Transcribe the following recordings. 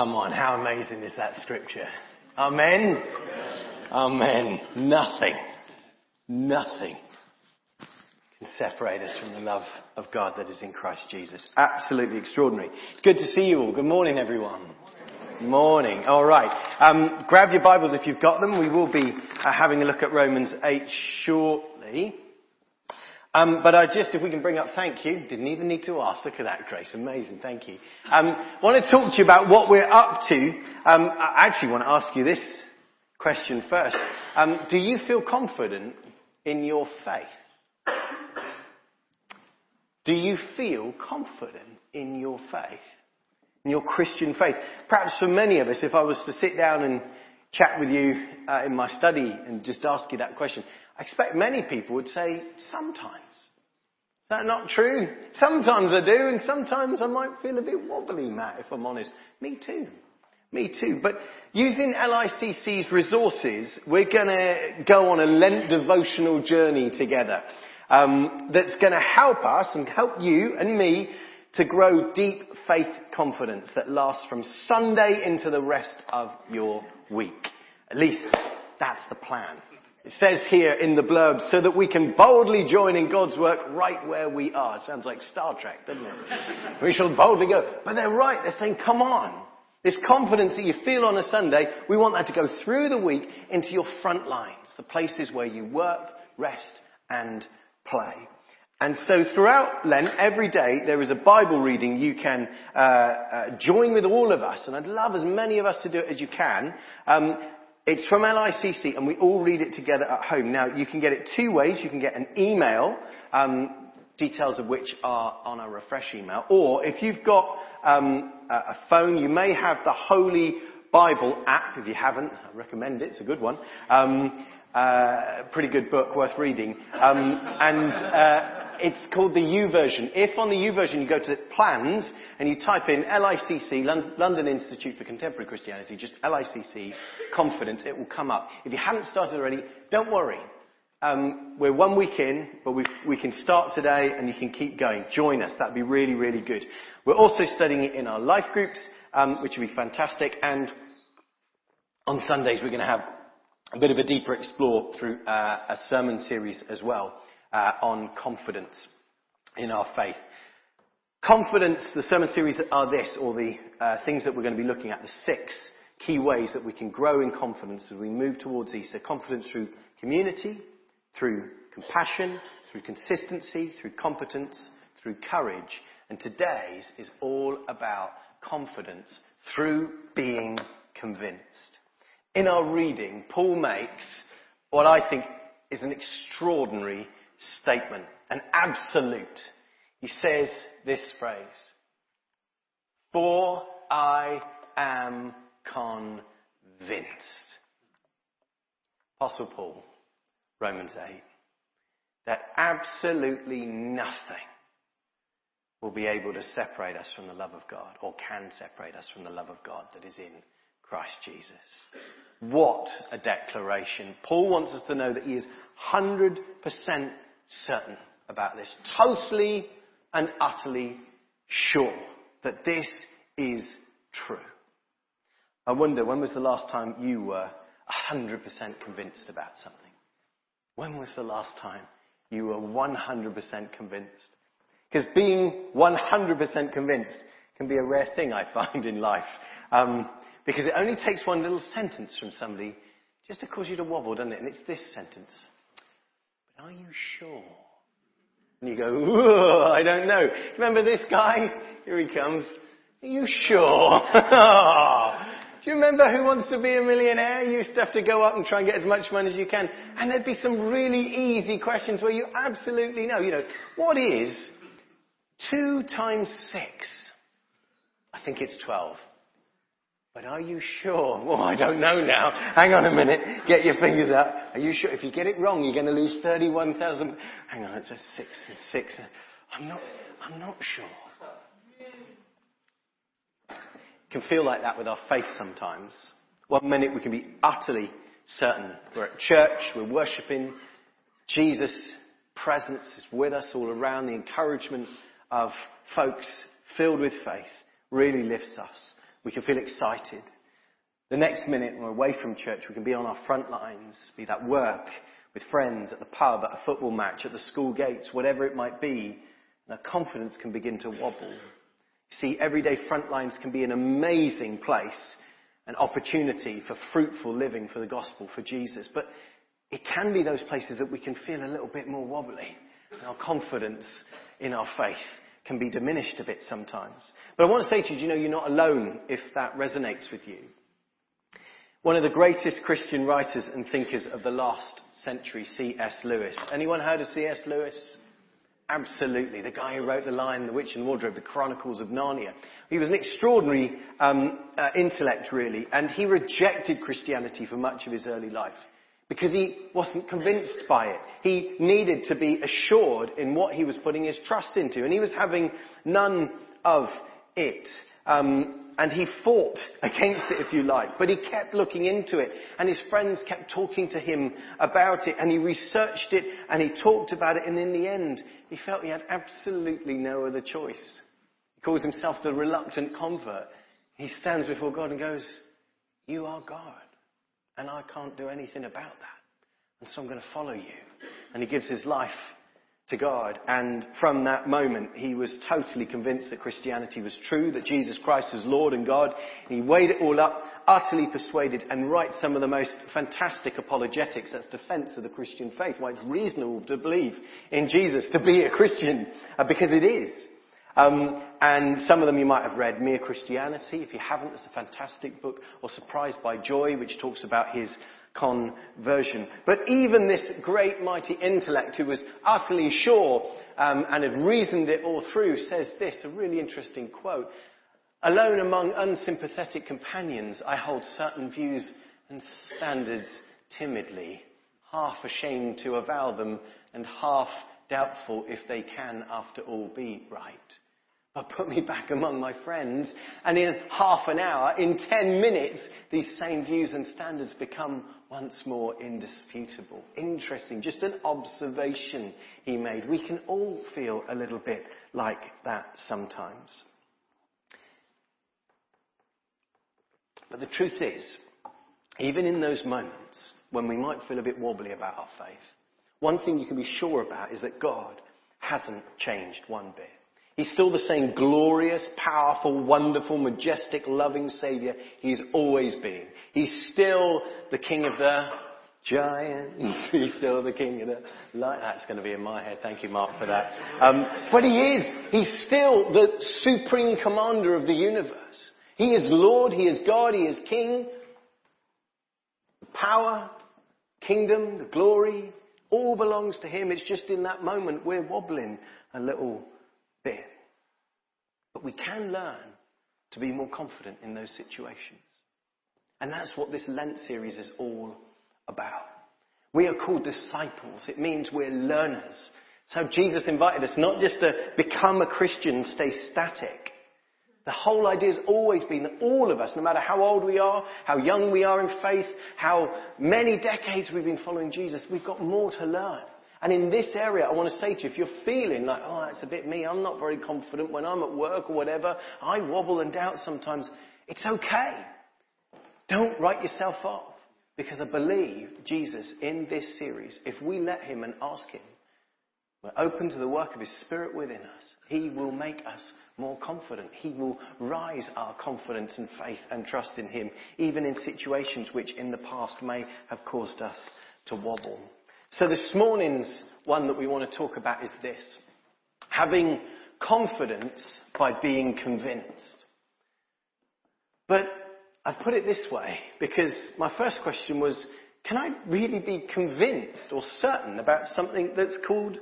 come on, how amazing is that scripture? Amen? Amen. Nothing, nothing can separate us from the love of God that is in Christ Jesus. Absolutely extraordinary. It's good to see you all. Good morning, everyone. Morning. All right. Um, grab your Bibles if you've got them. We will be uh, having a look at Romans 8 shortly. Um, but I just, if we can bring up, thank you. Didn't even need to ask. Look at that, Grace. Amazing. Thank you. Um, want to talk to you about what we're up to. Um, I actually want to ask you this question first. Um, do you feel confident in your faith? Do you feel confident in your faith? In your Christian faith? Perhaps for many of us, if I was to sit down and chat with you uh, in my study and just ask you that question, I expect many people would say, sometimes. Is that not true? Sometimes I do, and sometimes I might feel a bit wobbly, Matt, if I'm honest. Me too. Me too. But using LICC's resources, we're going to go on a Lent devotional journey together um, that's going to help us and help you and me to grow deep faith confidence that lasts from Sunday into the rest of your week. At least that's the plan. It says here in the blurb, so that we can boldly join in God's work right where we are. It sounds like Star Trek, doesn't it? we shall boldly go. But they're right. They're saying, come on. This confidence that you feel on a Sunday, we want that to go through the week into your front lines, the places where you work, rest, and play. And so throughout Lent, every day, there is a Bible reading you can uh, uh, join with all of us, and I'd love as many of us to do it as you can. Um, it's from LICC and we all read it together at home. Now you can get it two ways. You can get an email, um, details of which are on our refresh email, or if you've got um, a phone, you may have the Holy Bible app. If you haven't, I recommend it. It's a good one. Um, uh, pretty good book, worth reading. Um, and uh, it's called the YouVersion. If on the YouVersion you go to plans and you type in LICC, London Institute for Contemporary Christianity, just LICC, confidence, it will come up. If you haven't started already, don't worry. Um, we're one week in, but we can start today and you can keep going. Join us. That'd be really, really good. We're also studying it in our life groups, um, which would be fantastic. And on Sundays, we're going to have a bit of a deeper explore through uh, a sermon series as well uh, on confidence in our faith. Confidence, the sermon series are this, or the uh, things that we're going to be looking at, the six key ways that we can grow in confidence as we move towards Easter. Confidence through community, through compassion, through consistency, through competence, through courage. And today's is all about confidence through being convinced. In our reading, Paul makes what I think is an extraordinary statement, an absolute. He says this phrase, for I am convinced. Apostle Paul, Romans 8, that absolutely nothing will be able to separate us from the love of God, or can separate us from the love of God that is in Christ Jesus. What a declaration. Paul wants us to know that he is 100% certain about this, totally and utterly sure that this is true. I wonder, when was the last time you were 100% convinced about something? When was the last time you were 100% convinced? Because being 100% convinced can be a rare thing, I find, in life. Um, because it only takes one little sentence from somebody just to cause you to wobble, doesn't it? And it's this sentence. Are you sure? And you go, I don't know. Remember this guy? Here he comes. Are you sure? Do you remember who wants to be a millionaire? You used to have to go up and try and get as much money as you can. And there'd be some really easy questions where you absolutely know. You know, what is two times six? I think it's 12. But are you sure? Well, I don't know now. Hang on a minute. Get your fingers up. Are you sure? If you get it wrong, you're going to lose 31,000. Hang on, it's a six and six. I'm not, I'm not sure. Can feel like that with our faith sometimes. One minute we can be utterly certain. We're at church, we're worshipping. Jesus' presence is with us all around. The encouragement of folks filled with faith really lifts us. We can feel excited. The next minute, when we're away from church, we can be on our front lines, be that work, with friends, at the pub, at a football match, at the school gates, whatever it might be, and our confidence can begin to wobble. See, everyday front lines can be an amazing place, an opportunity for fruitful living for the gospel, for Jesus. But it can be those places that we can feel a little bit more wobbly. Our confidence in our faith can be diminished a bit sometimes. But I want to say to you, you know, you're not alone if that resonates with you. One of the greatest Christian writers and thinkers of the last century, C.S. Lewis. Anyone heard of C.S. Lewis? Absolutely. The guy who wrote The Lion, the Witch and Wardrobe, the Chronicles of Narnia. He was an extraordinary um, uh, intellect, really, and he rejected Christianity for much of his early life because he wasn't convinced by it. He needed to be assured in what he was putting his trust into, and he was having none of it. Um, and he fought against it, if you like, but he kept looking into it, and his friends kept talking to him about it, and he researched it, and he talked about it, and in the end, he felt he had absolutely no other choice. He calls himself the reluctant convert. He stands before God and goes, You are God, and I can't do anything about that. And so I'm going to follow you. And he gives his life to God. And from that moment, he was totally convinced that Christianity was true, that Jesus Christ was Lord and God. He weighed it all up, utterly persuaded, and writes some of the most fantastic apologetics. That's defense of the Christian faith. Why it's reasonable to believe in Jesus, to be a Christian, uh, because it is. Um, and some of them you might have read, Mere Christianity. If you haven't, it's a fantastic book. Or Surprised by Joy, which talks about his conversion. But even this great mighty intellect who was utterly sure um, and had reasoned it all through says this, a really interesting quote. Alone among unsympathetic companions, I hold certain views and standards timidly, half ashamed to avow them and half doubtful if they can after all be right. But put me back among my friends, and in half an hour, in ten minutes, these same views and standards become once more indisputable. Interesting, just an observation he made. We can all feel a little bit like that sometimes. But the truth is, even in those moments when we might feel a bit wobbly about our faith, one thing you can be sure about is that God hasn't changed one bit. He's still the same glorious, powerful, wonderful, majestic, loving Saviour he's always been. He's still the King of the giants. he's still the King of the light. That's going to be in my head. Thank you, Mark, for that. Um, but he is. He's still the supreme commander of the universe. He is Lord. He is God. He is King. The power, kingdom, the glory, all belongs to him. It's just in that moment we're wobbling a little bit. But we can learn to be more confident in those situations. And that's what this Lent series is all about. We are called disciples. It means we're learners. So Jesus invited us not just to become a Christian, stay static. The whole idea has always been that all of us, no matter how old we are, how young we are in faith, how many decades we've been following Jesus, we've got more to learn. And in this area, I want to say to you, if you're feeling like, oh, that's a bit me, I'm not very confident when I'm at work or whatever, I wobble and doubt sometimes, it's okay. Don't write yourself off. Because I believe Jesus in this series, if we let Him and ask Him, we're open to the work of His Spirit within us, He will make us more confident. He will rise our confidence and faith and trust in Him, even in situations which in the past may have caused us to wobble. So this morning's one that we want to talk about is this. Having confidence by being convinced. But I put it this way because my first question was, can I really be convinced or certain about something that's called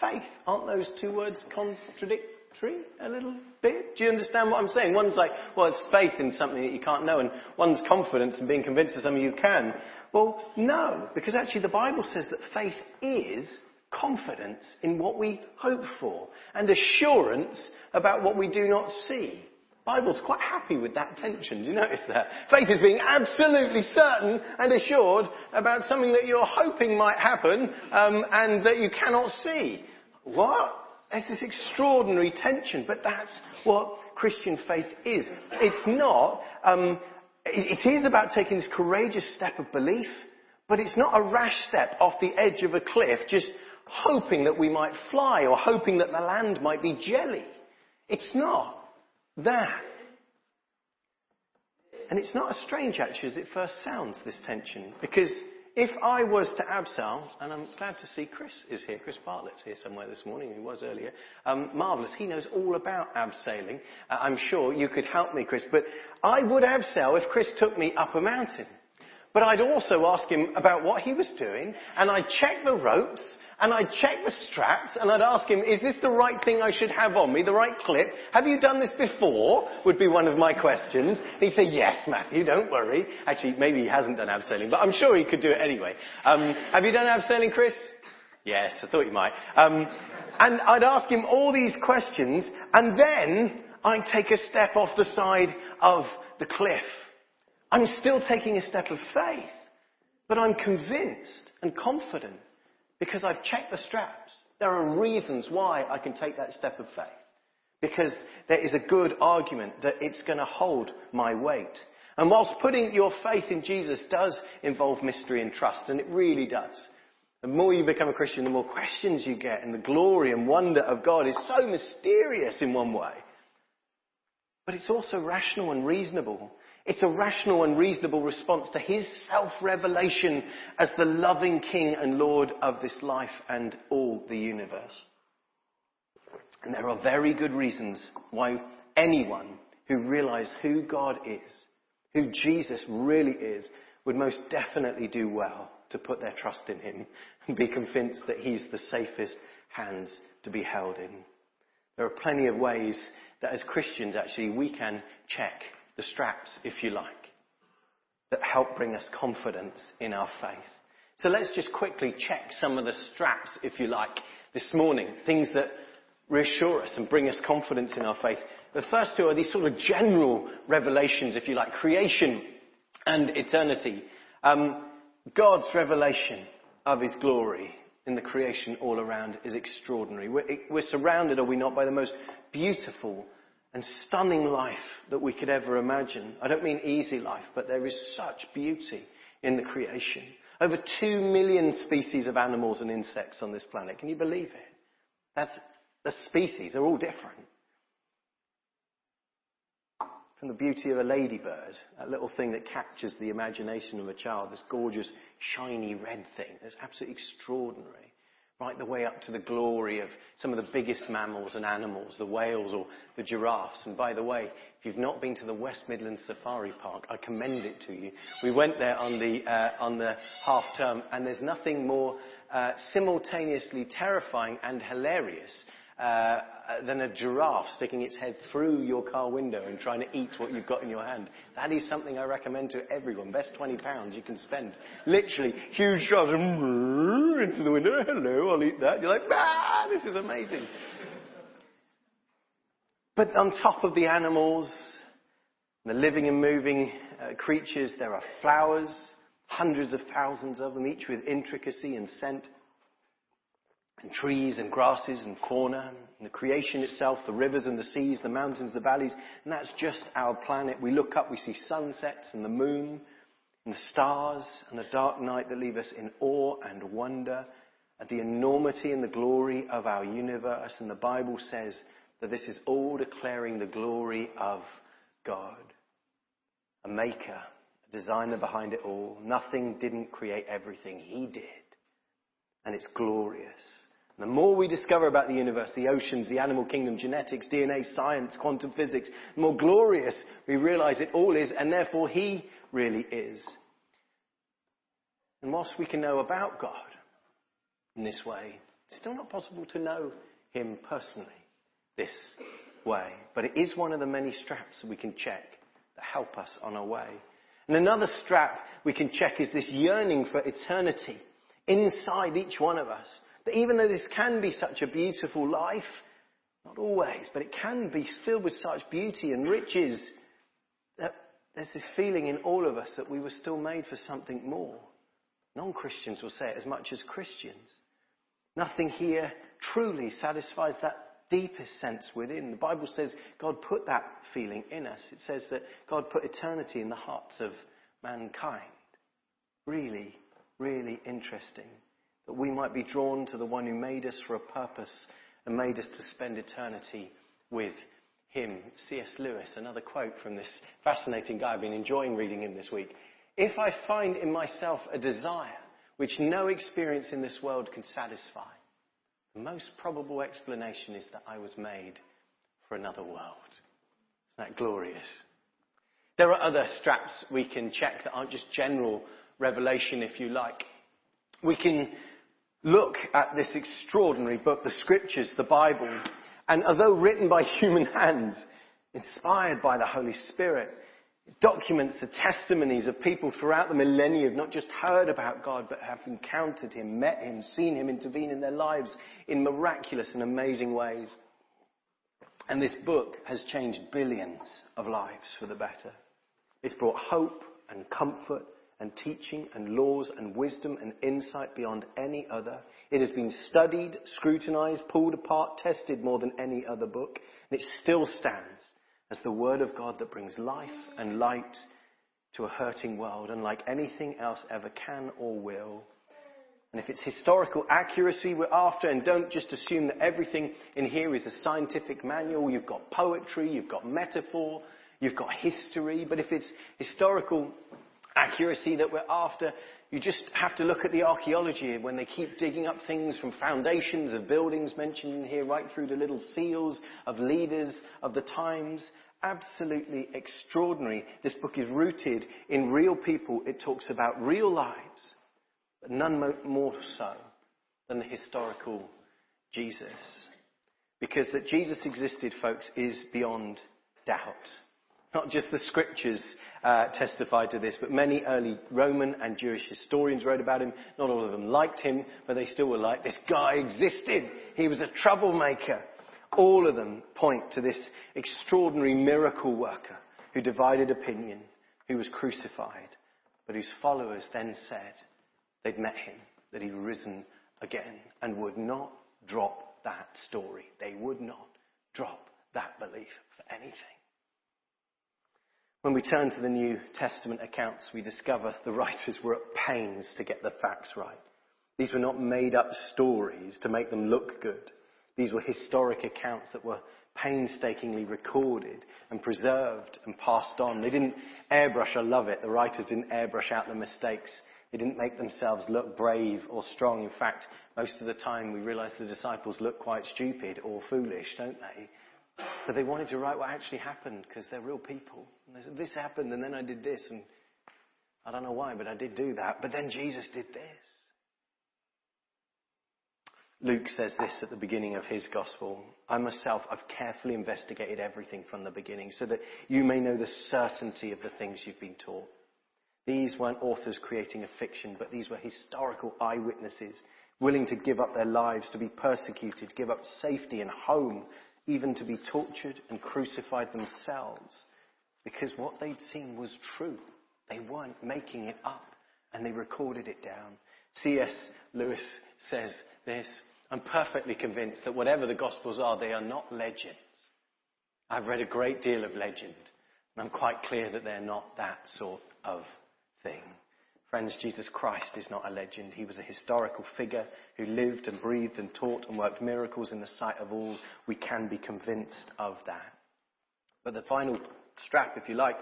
faith? Aren't those two words contradictory? a little bit? Do you understand what I'm saying? One's like, well, it's faith in something that you can't know, and one's confidence in being convinced of something you can. Well, no, because actually the Bible says that faith is confidence in what we hope for and assurance about what we do not see. Bible's quite happy with that tension. Do you notice that? Faith is being absolutely certain and assured about something that you're hoping might happen um, and that you cannot see. What? there's this extraordinary tension, but that's what Christian faith is. It's not, um, it, it is about taking this courageous step of belief, but it's not a rash step off the edge of a cliff, just hoping that we might fly or hoping that the land might be jelly. It's not that. And it's not as strange actually as it first sounds, this tension, because if I was to abseil, and I'm glad to see Chris is here, Chris Bartlett's here somewhere this morning, he was earlier, um, marvellous, he knows all about abseiling. Uh, I'm sure you could help me, Chris, but I would abseil if Chris took me up a mountain. But I'd also ask him about what he was doing, and I'd check the ropes, and I'd check the straps and I'd ask him, is this the right thing I should have on me, the right clip? Have you done this before? Would be one of my questions. He'd say, yes, Matthew, don't worry. Actually, maybe he hasn't done abseiling, but I'm sure he could do it anyway. Um, have you done abseiling, Chris? Yes, I thought you might. Um, and I'd ask him all these questions and then I'd take a step off the side of the cliff. I'm still taking a step of faith, but I'm convinced and confident because I've checked the straps. There are reasons why I can take that step of faith. Because there is a good argument that it's going to hold my weight. And whilst putting your faith in Jesus does involve mystery and trust, and it really does. The more you become a Christian, the more questions you get, and the glory and wonder of God is so mysterious in one way. But it's also rational and reasonable. It's a rational and reasonable response to his self-revelation as the loving King and Lord of this life and all the universe. And there are very good reasons why anyone who realizes who God is, who Jesus really is, would most definitely do well to put their trust in him and be convinced that he's the safest hands to be held in. There are plenty of ways that as Christians actually we can check the straps, if you like, that help bring us confidence in our faith. So let's just quickly check some of the straps, if you like, this morning. Things that reassure us and bring us confidence in our faith. The first two are these sort of general revelations, if you like, creation and eternity. Um, God's revelation of His glory in the creation all around is extraordinary. We're, we're surrounded, are we not, by the most beautiful and stunning life that we could ever imagine. I don't mean easy life, but there is such beauty in the creation. Over two million species of animals and insects on this planet. Can you believe it? That's the species. They're all different. From the beauty of a ladybird, that little thing that captures the imagination of a child, this gorgeous, shiny red thing. That's absolutely extraordinary right the way up to the glory of some of the biggest mammals and animals, the whales or the giraffes. And by the way, if you've not been to the West Midlands Safari Park, I commend it to you. We went there on the, uh, on the half term, and there's nothing more uh, simultaneously terrifying and hilarious uh, than a giraffe sticking its head through your car window and trying to eat what you've got in your hand. That is something I recommend to everyone. Best 20 pounds you can spend. Literally, huge giraffes into the window. Hello, I'll eat that. You're like, ah, this is amazing. But on top of the animals, the living and moving uh, creatures, there are flowers, hundreds of thousands of them, each with intricacy and scent and trees and grasses and fauna, and the creation itself, the rivers and the seas, the mountains, the valleys, and that's just our planet. We look up, we see sunsets and the moon and the stars and the dark night that leave us in awe and wonder at the enormity and the glory of our universe. And the Bible says that this is all declaring the glory of God, a maker, a designer behind it all. Nothing didn't create everything. He did. And it's glorious. The more we discover about the universe, the oceans, the animal kingdom, genetics, DNA, science, quantum physics, the more glorious we realize it all is, and therefore He really is. And whilst we can know about God in this way, it's still not possible to know Him personally this way. But it is one of the many straps we can check that help us on our way. And another strap we can check is this yearning for eternity inside each one of us. That even though this can be such a beautiful life, not always, but it can be filled with such beauty and riches, that there's this feeling in all of us that we were still made for something more. Non Christians will say it as much as Christians. Nothing here truly satisfies that deepest sense within. The Bible says God put that feeling in us. It says that God put eternity in the hearts of mankind. Really, really interesting we might be drawn to the one who made us for a purpose and made us to spend eternity with him. C.S. Lewis, another quote from this fascinating guy. I've been enjoying reading him this week. If I find in myself a desire which no experience in this world can satisfy, the most probable explanation is that I was made for another world. Isn't that glorious? There are other straps we can check that aren't just general revelation, if you like. We can look at this extraordinary book, the scriptures, the Bible, and although written by human hands, inspired by the Holy Spirit, it documents the testimonies of people throughout the millennia who've not just heard about God, but have encountered Him, met Him, seen Him intervene in their lives in miraculous and amazing ways. And this book has changed billions of lives for the better. It's brought hope and comfort and teaching and laws and wisdom and insight beyond any other. It has been studied, scrutinized, pulled apart, tested more than any other book, and it still stands as the Word of God that brings life and light to a hurting world, unlike anything else ever can or will. And if it's historical accuracy we're after, and don't just assume that everything in here is a scientific manual, you've got poetry, you've got metaphor, you've got history, but if it's historical accuracy that we're after. You just have to look at the archaeology when they keep digging up things from foundations of buildings mentioned in here right through to little seals of leaders of the times. Absolutely extraordinary. This book is rooted in real people. It talks about real lives, but none more so than the historical Jesus. Because that Jesus existed, folks, is beyond doubt. Not just the scriptures uh, testified to this, but many early Roman and Jewish historians wrote about him. Not all of them liked him, but they still were like, this guy existed. He was a troublemaker. All of them point to this extraordinary miracle worker who divided opinion, who was crucified, but whose followers then said they'd met him, that he'd risen again, and would not drop that story. They would not drop that belief for anything. When we turn to the New Testament accounts, we discover the writers were at pains to get the facts right. These were not made up stories to make them look good. These were historic accounts that were painstakingly recorded and preserved and passed on. They didn't airbrush, I love it. The writers didn't airbrush out the mistakes. They didn't make themselves look brave or strong. In fact, most of the time we realize the disciples look quite stupid or foolish, don't they? But they wanted to write what actually happened because they're real people. And they said, this happened and then I did this and I don't know why, but I did do that. But then Jesus did this. Luke says this at the beginning of his gospel. I myself, I've carefully investigated everything from the beginning so that you may know the certainty of the things you've been taught. These weren't authors creating a fiction, but these were historical eyewitnesses willing to give up their lives, to be persecuted, give up safety and home even to be tortured and crucified themselves because what they'd seen was true. They weren't making it up and they recorded it down. C.S. Lewis says this I'm perfectly convinced that whatever the Gospels are, they are not legends. I've read a great deal of legend, and I'm quite clear that they're not that sort of thing. Friends, Jesus Christ is not a legend. He was a historical figure who lived and breathed and taught and worked miracles in the sight of all. We can be convinced of that. But the final strap, if you like,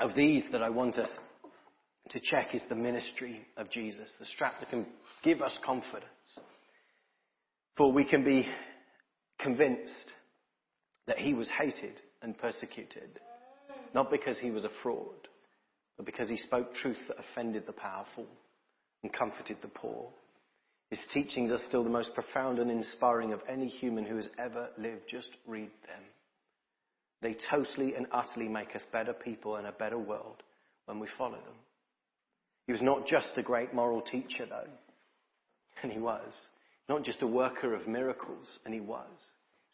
of these that I want us to check is the ministry of Jesus, the strap that can give us confidence. For we can be convinced that he was hated and persecuted, not because he was a fraud, but because he spoke truth that offended the powerful and comforted the poor. His teachings are still the most profound and inspiring of any human who has ever lived. Just read them. They totally and utterly make us better people and a better world when we follow them. He was not just a great moral teacher, though, and he was. Not just a worker of miracles, and he was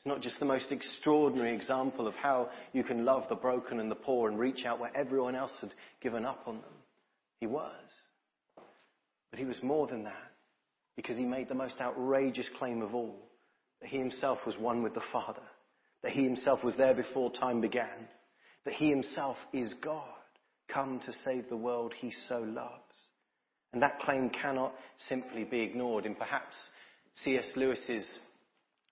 not just the most extraordinary example of how you can love the broken and the poor and reach out where everyone else had given up on them. He was. But he was more than that. because he made the most outrageous claim of all that he himself was one with the Father, that he himself was there before time began, that he himself is God, come to save the world he so loves. And that claim cannot simply be ignored. In perhaps C.S. Lewis's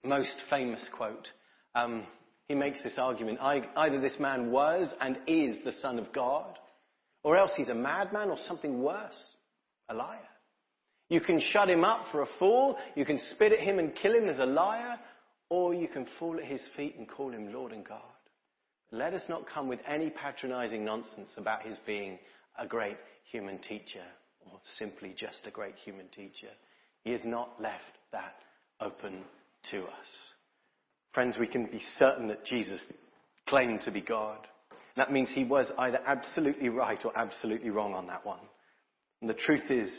most famous quote, um, he makes this argument either this man was and is the Son of God, or else he's a madman or something worse, a liar. You can shut him up for a fool, you can spit at him and kill him as a liar, or you can fall at his feet and call him Lord and God. Let us not come with any patronizing nonsense about his being a great human teacher or simply just a great human teacher. He has not left that open to us. Friends, we can be certain that Jesus claimed to be God. That means he was either absolutely right or absolutely wrong on that one. And the truth is,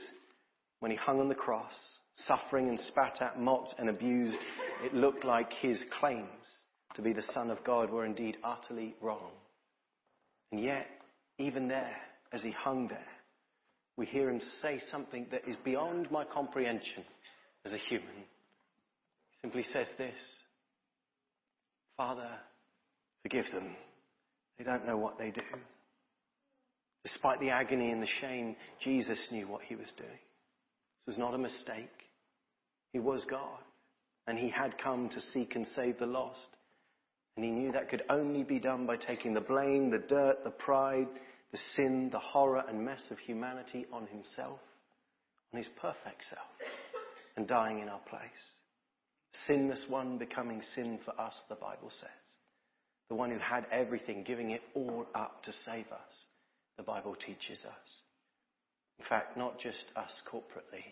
when he hung on the cross, suffering and spat at, mocked and abused, it looked like his claims to be the Son of God were indeed utterly wrong. And yet, even there, as he hung there, we hear him say something that is beyond my comprehension as a human. Simply says this Father, forgive them. They don't know what they do. Despite the agony and the shame, Jesus knew what he was doing. This was not a mistake. He was God, and he had come to seek and save the lost. And he knew that could only be done by taking the blame, the dirt, the pride, the sin, the horror and mess of humanity on himself, on his perfect self, and dying in our place. Sinless one becoming sin for us, the Bible says. The one who had everything, giving it all up to save us, the Bible teaches us. In fact, not just us corporately,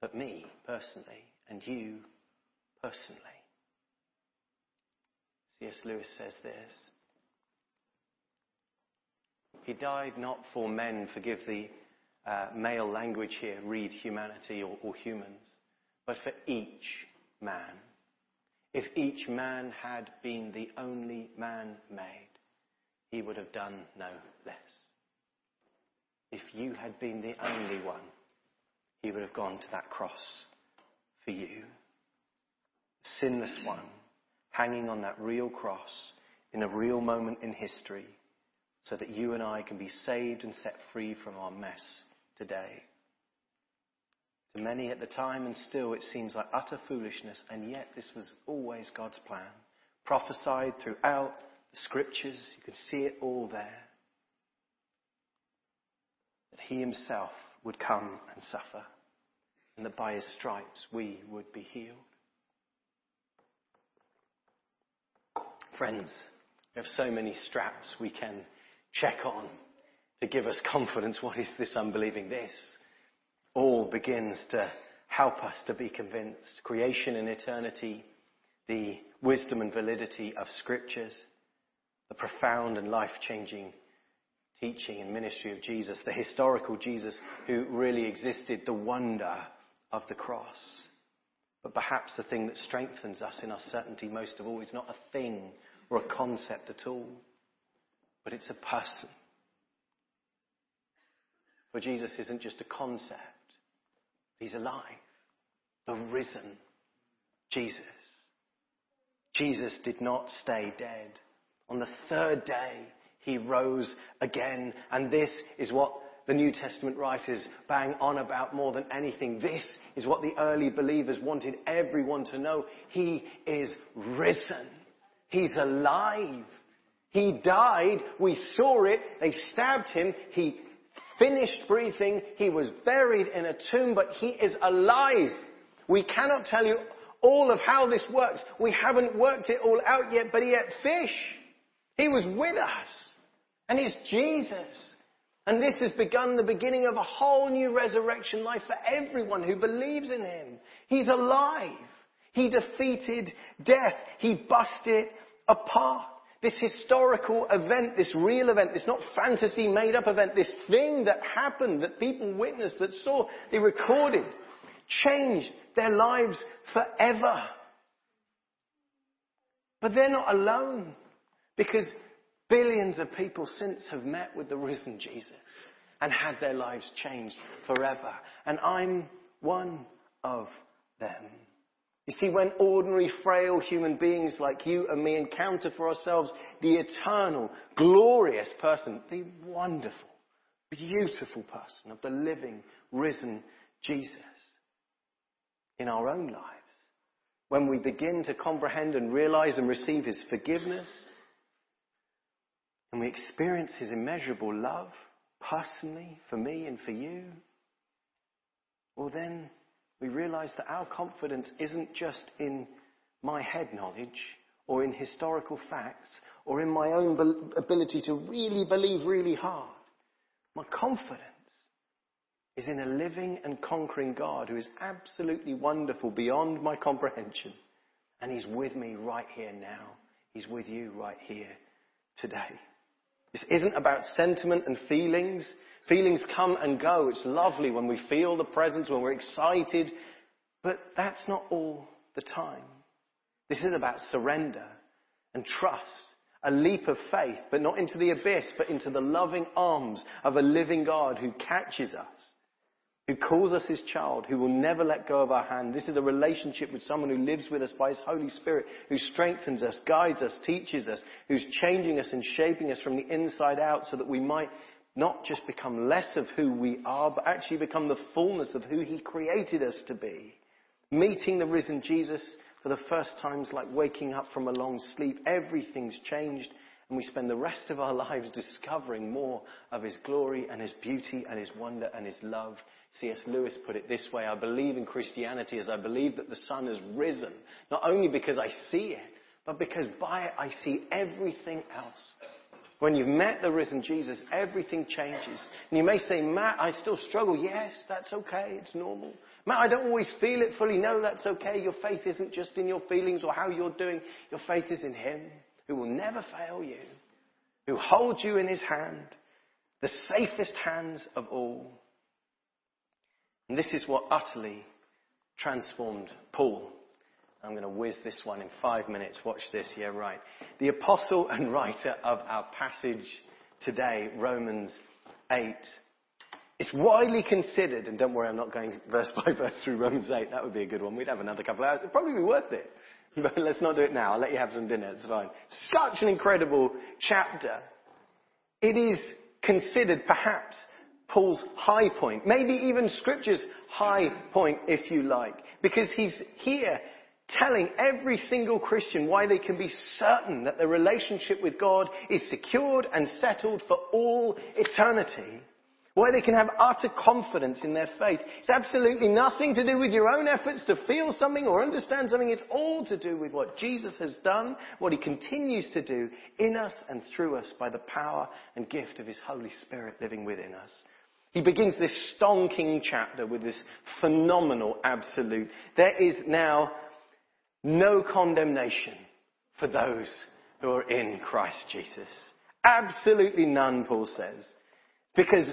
but me personally, and you personally. C.S. Lewis says this. He died not for men, forgive the uh, male language here, read humanity or, or humans, but for each man. If each man had been the only man made, he would have done no less. If you had been the only one, he would have gone to that cross for you. The sinless one hanging on that real cross in a real moment in history so that you and I can be saved and set free from our mess today. To many at the time and still it seems like utter foolishness, and yet this was always God's plan. Prophesied throughout the scriptures, you could see it all there. That He Himself would come and suffer, and that by His stripes we would be healed. Friends, we have so many straps we can check on to give us confidence. What is this unbelieving? This all begins to help us to be convinced. Creation and eternity, the wisdom and validity of scriptures, the profound and life changing teaching and ministry of Jesus, the historical Jesus who really existed, the wonder of the cross. But perhaps the thing that strengthens us in our certainty most of all is not a thing or a concept at all, but it's a person. For Jesus isn't just a concept, he's alive, the risen Jesus. Jesus did not stay dead. On the third day, he rose again, and this is what the New Testament writers bang on about more than anything. This is what the early believers wanted everyone to know. He is risen. He's alive. He died. We saw it. They stabbed him. He finished breathing. He was buried in a tomb, but he is alive. We cannot tell you all of how this works. We haven't worked it all out yet, but he ate fish. He was with us. And he's Jesus. And this has begun the beginning of a whole new resurrection life for everyone who believes in him. He's alive. He defeated death. He busted apart. This historical event, this real event, this not fantasy made up event, this thing that happened that people witnessed, that saw, they recorded, changed their lives forever. But they're not alone because billions of people since have met with the risen Jesus and had their lives changed forever. And I'm one of them. You see, when ordinary, frail human beings like you and me encounter for ourselves the eternal, glorious person, the wonderful, beautiful person of the living, risen Jesus in our own lives, when we begin to comprehend and realize and receive his forgiveness, and we experience his immeasurable love personally for me and for you, well, then we realize that our confidence isn't just in my head knowledge or in historical facts or in my own ability to really believe really hard. My confidence is in a living and conquering God who is absolutely wonderful beyond my comprehension. And He's with me right here now. He's with you right here today. This isn't about sentiment and feelings. Feelings come and go. It's lovely when we feel the presence, when we're excited. But that's not all the time. This is about surrender and trust. A leap of faith, but not into the abyss, but into the loving arms of a living God who catches us who calls us his child, who will never let go of our hand. This is a relationship with someone who lives with us by his Holy Spirit, who strengthens us, guides us, teaches us, who's changing us and shaping us from the inside out so that we might not just become less of who we are, but actually become the fullness of who he created us to be. Meeting the risen Jesus for the first time is like waking up from a long sleep. Everything's changed and we spend the rest of our lives discovering more of His glory and His beauty and His wonder and His love. C.S. Lewis put it this way, I believe in Christianity as I believe that the sun has risen, not only because I see it, but because by it I see everything else. When you've met the risen Jesus, everything changes. And you may say, Matt, I still struggle. Yes, that's okay. It's normal. Matt, I don't always feel it fully. No, that's okay. Your faith isn't just in your feelings or how you're doing. Your faith is in Him who will never fail you, who holds you in his hand, the safest hands of all. And this is what utterly transformed Paul. I'm going to whiz this one in five minutes. Watch this. Yeah, right. The apostle and writer of our passage today, Romans 8. It's widely considered, and don't worry, I'm not going verse by verse through Romans 8. That would be a good one. We'd have another couple of hours. It'd probably be worth it. But let's not do it now. I'll let you have some dinner. It's fine. Such an incredible chapter. It is considered perhaps Paul's high point, maybe even Scripture's high point, if you like, because he's here telling every single Christian why they can be certain that their relationship with God is secured and settled for all eternity. Why they can have utter confidence in their faith. It's absolutely nothing to do with your own efforts to feel something or understand something. It's all to do with what Jesus has done, what he continues to do in us and through us by the power and gift of his Holy Spirit living within us. He begins this stonking chapter with this phenomenal absolute. There is now no condemnation for those who are in Christ Jesus. Absolutely none, Paul says. Because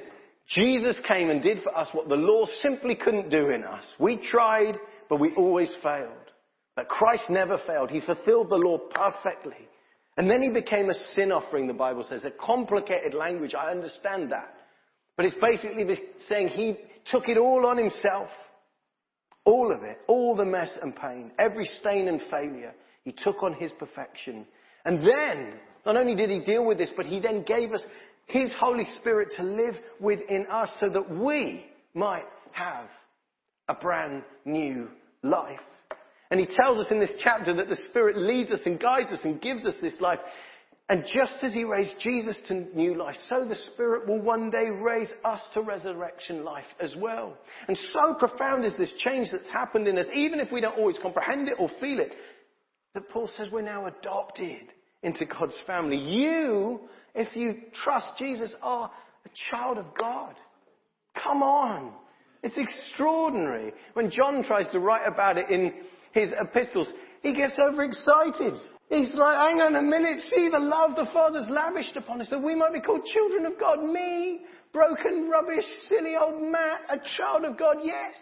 Jesus came and did for us what the law simply couldn't do in us. We tried, but we always failed. But Christ never failed. He fulfilled the law perfectly. And then he became a sin offering, the Bible says. A complicated language, I understand that. But it's basically saying he took it all on himself. All of it. All the mess and pain. Every stain and failure. He took on his perfection. And then, not only did he deal with this, but he then gave us his Holy Spirit to live within us so that we might have a brand new life. And he tells us in this chapter that the Spirit leads us and guides us and gives us this life. And just as he raised Jesus to new life, so the Spirit will one day raise us to resurrection life as well. And so profound is this change that's happened in us, even if we don't always comprehend it or feel it, that Paul says we're now adopted into God's family. You if you trust Jesus, are a child of God. Come on. It's extraordinary. When John tries to write about it in his epistles, he gets overexcited. He's like, hang on a minute, see the love the Father's lavished upon us that we might be called children of God. Me, broken, rubbish, silly old Matt, a child of God, yes.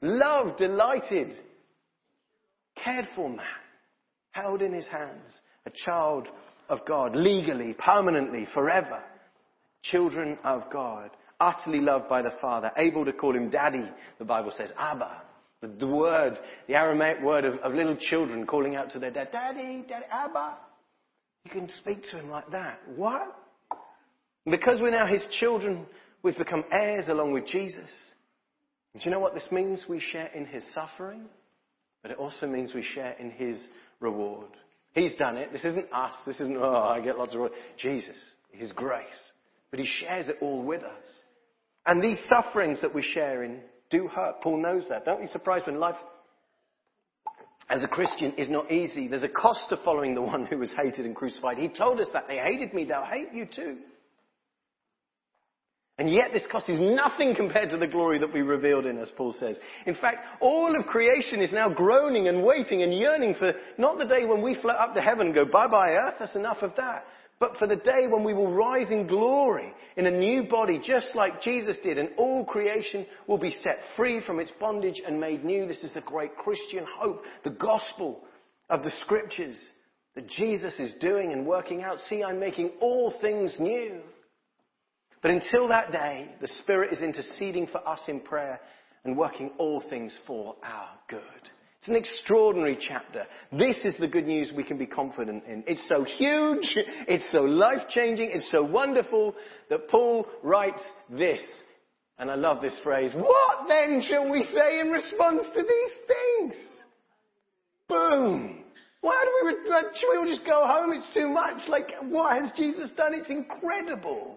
Loved, delighted, cared for man, held in his hands, a child of God, legally, permanently, forever. Children of God, utterly loved by the Father, able to call him Daddy, the Bible says, Abba, The, the word, the Aramaic word of, of little children calling out to their dad, Daddy, Daddy, Abba. You can speak to him like that. What? Because we're now his children, we've become heirs along with Jesus. Do you know what this means? We share in his suffering, but it also means we share in his reward. He's done it. This isn't us. This isn't, oh, I get lots of reward. Jesus, his grace. But he shares it all with us. And these sufferings that we share in do hurt. Paul knows that. Don't be surprised when life as a Christian is not easy. There's a cost to following the one who was hated and crucified. He told us that they hated me, they'll hate you too. And yet this cost is nothing compared to the glory that we revealed in us, Paul says. In fact, all of creation is now groaning and waiting and yearning for not the day when we float up to heaven and go, bye bye earth, that's enough of that. But for the day when we will rise in glory in a new body, just like Jesus did, and all creation will be set free from its bondage and made new. This is the great Christian hope, the gospel of the scriptures that Jesus is doing and working out. See, I'm making all things new. But until that day, the Spirit is interceding for us in prayer and working all things for our good. It's an extraordinary chapter. This is the good news we can be confident in. It's so huge, it's so life changing, it's so wonderful that Paul writes this. And I love this phrase. What then shall we say in response to these things? Boom. Why do we, should we all just go home? It's too much. Like, what has Jesus done? It's incredible.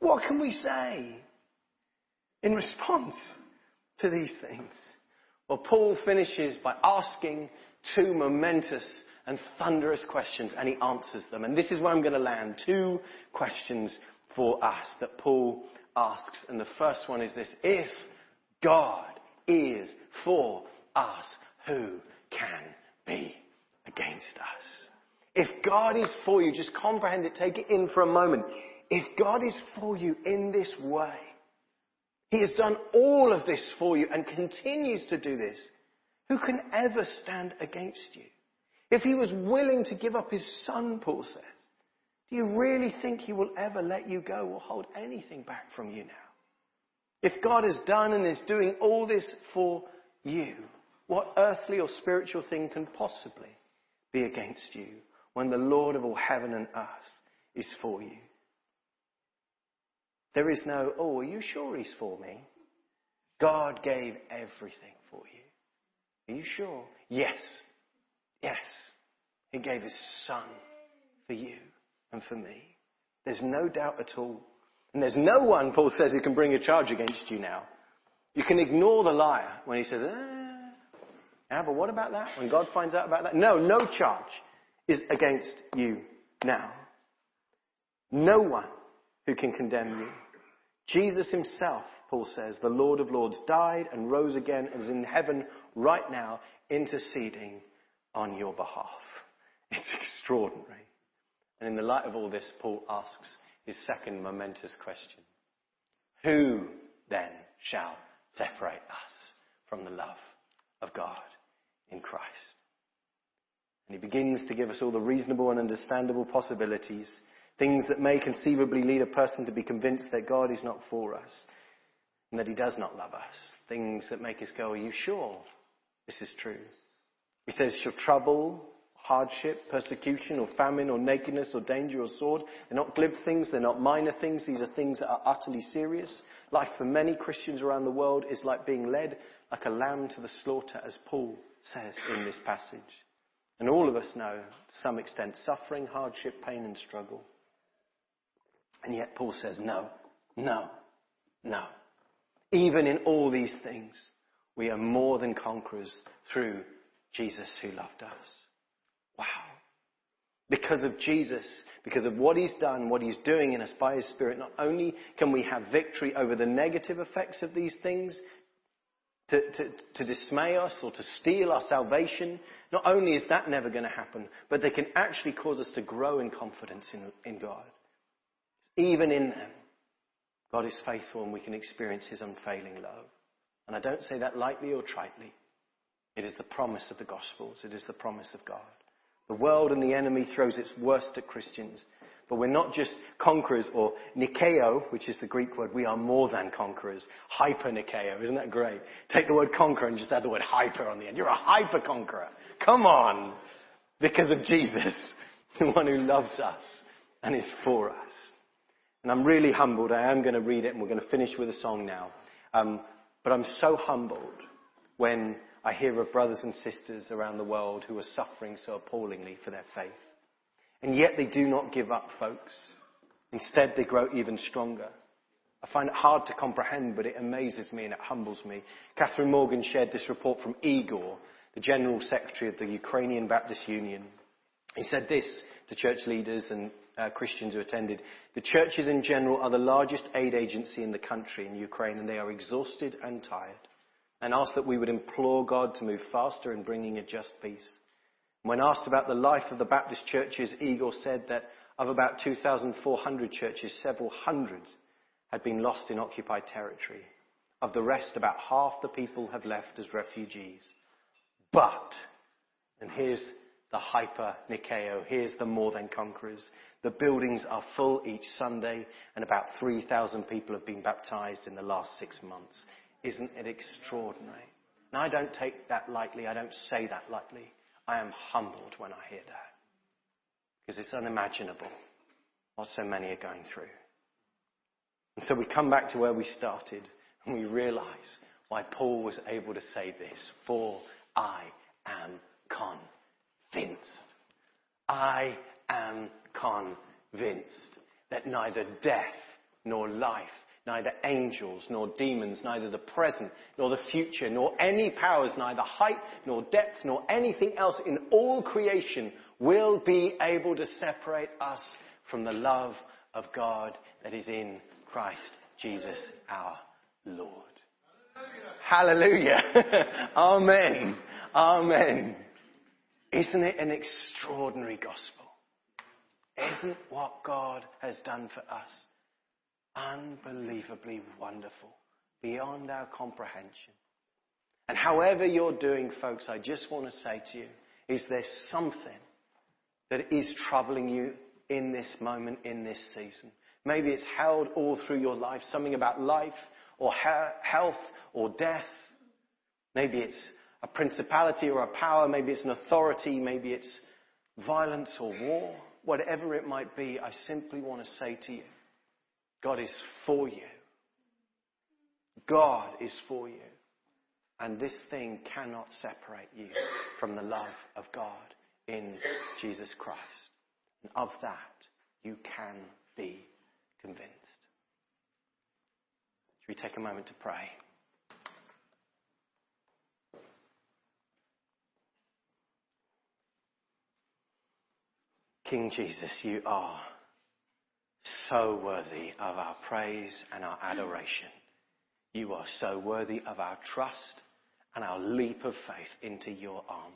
What can we say in response to these things? Well, Paul finishes by asking two momentous and thunderous questions, and he answers them. And this is where I'm going to land. Two questions for us that Paul asks. And the first one is this If God is for us, who can be against us? If God is for you, just comprehend it, take it in for a moment. If God is for you in this way, He has done all of this for you and continues to do this, who can ever stand against you? If He was willing to give up His Son, Paul says, do you really think He will ever let you go or hold anything back from you now? If God has done and is doing all this for you, what earthly or spiritual thing can possibly be against you when the Lord of all heaven and earth is for you? There is no, oh, are you sure he's for me? God gave everything for you. Are you sure? Yes. Yes. He gave his son for you and for me. There's no doubt at all. And there's no one, Paul says, who can bring a charge against you now. You can ignore the liar when he says, eh, yeah, but what about that? When God finds out about that? No, no charge is against you now. No one who can condemn you. Jesus himself, Paul says, the Lord of Lords, died and rose again and is in heaven right now interceding on your behalf. It's extraordinary. And in the light of all this, Paul asks his second momentous question. Who then shall separate us from the love of God in Christ? And he begins to give us all the reasonable and understandable possibilities Things that may conceivably lead a person to be convinced that God is not for us and that he does not love us. Things that make us go, are you sure this is true? He says, shall trouble, hardship, persecution, or famine, or nakedness, or danger, or sword. They're not glib things, they're not minor things, these are things that are utterly serious. Life for many Christians around the world is like being led like a lamb to the slaughter, as Paul says in this passage. And all of us know, to some extent, suffering, hardship, pain, and struggle. And yet Paul says, no, no, no. Even in all these things, we are more than conquerors through Jesus who loved us. Wow. Because of Jesus, because of what he's done, what he's doing in us by his Spirit, not only can we have victory over the negative effects of these things, to, to, to, dismay us or to steal our salvation. Not only is that never going to happen, but they can actually cause us to grow in confidence in, in God. Even in them, God is faithful and we can experience His unfailing love. And I don't say that lightly or tritely. It is the promise of the Gospels. It is the promise of God. The world and the enemy throws its worst at Christians, But we're not just conquerors or Nikeo, which is the Greek word. We are more than conquerors. Hyper Nikeo. Isn't that great? Take the word conqueror and just add the word hyper on the end. You're a hyper conqueror. Come on. Because of Jesus, the one who loves us and is for us. And I'm really humbled. I am going to read it and we're going to finish with a song now. Um, but I'm so humbled when I hear of brothers and sisters around the world who are suffering so appallingly for their faith. And yet they do not give up, folks. Instead, they grow even stronger. I find it hard to comprehend, but it amazes me and it humbles me. Catherine Morgan shared this report from Igor, the General Secretary of the Ukrainian Baptist Union. He said this to church leaders and uh, Christians who attended. The churches in general are the largest aid agency in the country in Ukraine, and they are exhausted and tired, and asked that we would implore God to move faster in bringing a just peace. When asked about the life of the Baptist churches, Igor said that of about 2,400 churches, several hundreds had been lost in occupied territory. Of the rest, about half the people have left as refugees. But, and here's the hyper Nikeo, here's the more than conquerors. The buildings are full each Sunday, and about 3,000 people have been baptized in the last six months. Isn't it extraordinary? And I don't take that lightly, I don't say that lightly. I am humbled when I hear that. Because it's unimaginable what so many are going through. And so we come back to where we started and we realize why Paul was able to say this. For I am convinced. I am convinced that neither death nor life neither angels nor demons, neither the present nor the future, nor any powers, neither height nor depth nor anything else in all creation will be able to separate us from the love of God that is in Christ Jesus our Lord. Hallelujah. Amen. Amen. Isn't it an extraordinary gospel? Isn't what God has done for us unbelievably wonderful, beyond our comprehension. And however you're doing, folks, I just want to say to you, is there something that is troubling you in this moment, in this season? Maybe it's held all through your life, something about life or health or death. Maybe it's a principality or a power. Maybe it's an authority. Maybe it's violence or war. Whatever it might be, I simply want to say to you, God is for you. God is for you. And this thing cannot separate you from the love of God in Jesus Christ. And of that, you can be convinced. Should we take a moment to pray? King Jesus, you are so worthy of our praise and our adoration. You are so worthy of our trust and our leap of faith into your arms.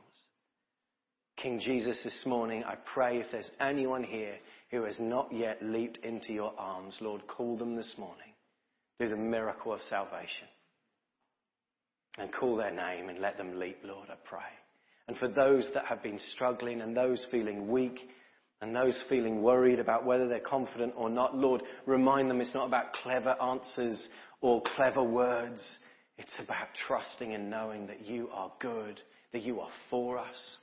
King Jesus, this morning, I pray if there's anyone here who has not yet leaped into your arms, Lord, call them this morning. Do the miracle of salvation. And call their name and let them leap, Lord, I pray. And for those that have been struggling and those feeling weak, and those feeling worried about whether they're confident or not, Lord, remind them it's not about clever answers or clever words. It's about trusting and knowing that you are good, that you are for us,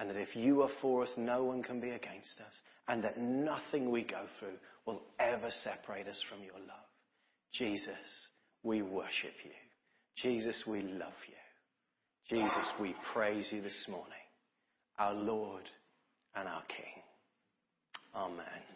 and that if you are for us, no one can be against us, and that nothing we go through will ever separate us from your love. Jesus, we worship you. Jesus, we love you. Jesus, we praise you this morning, our Lord and our King. Amen.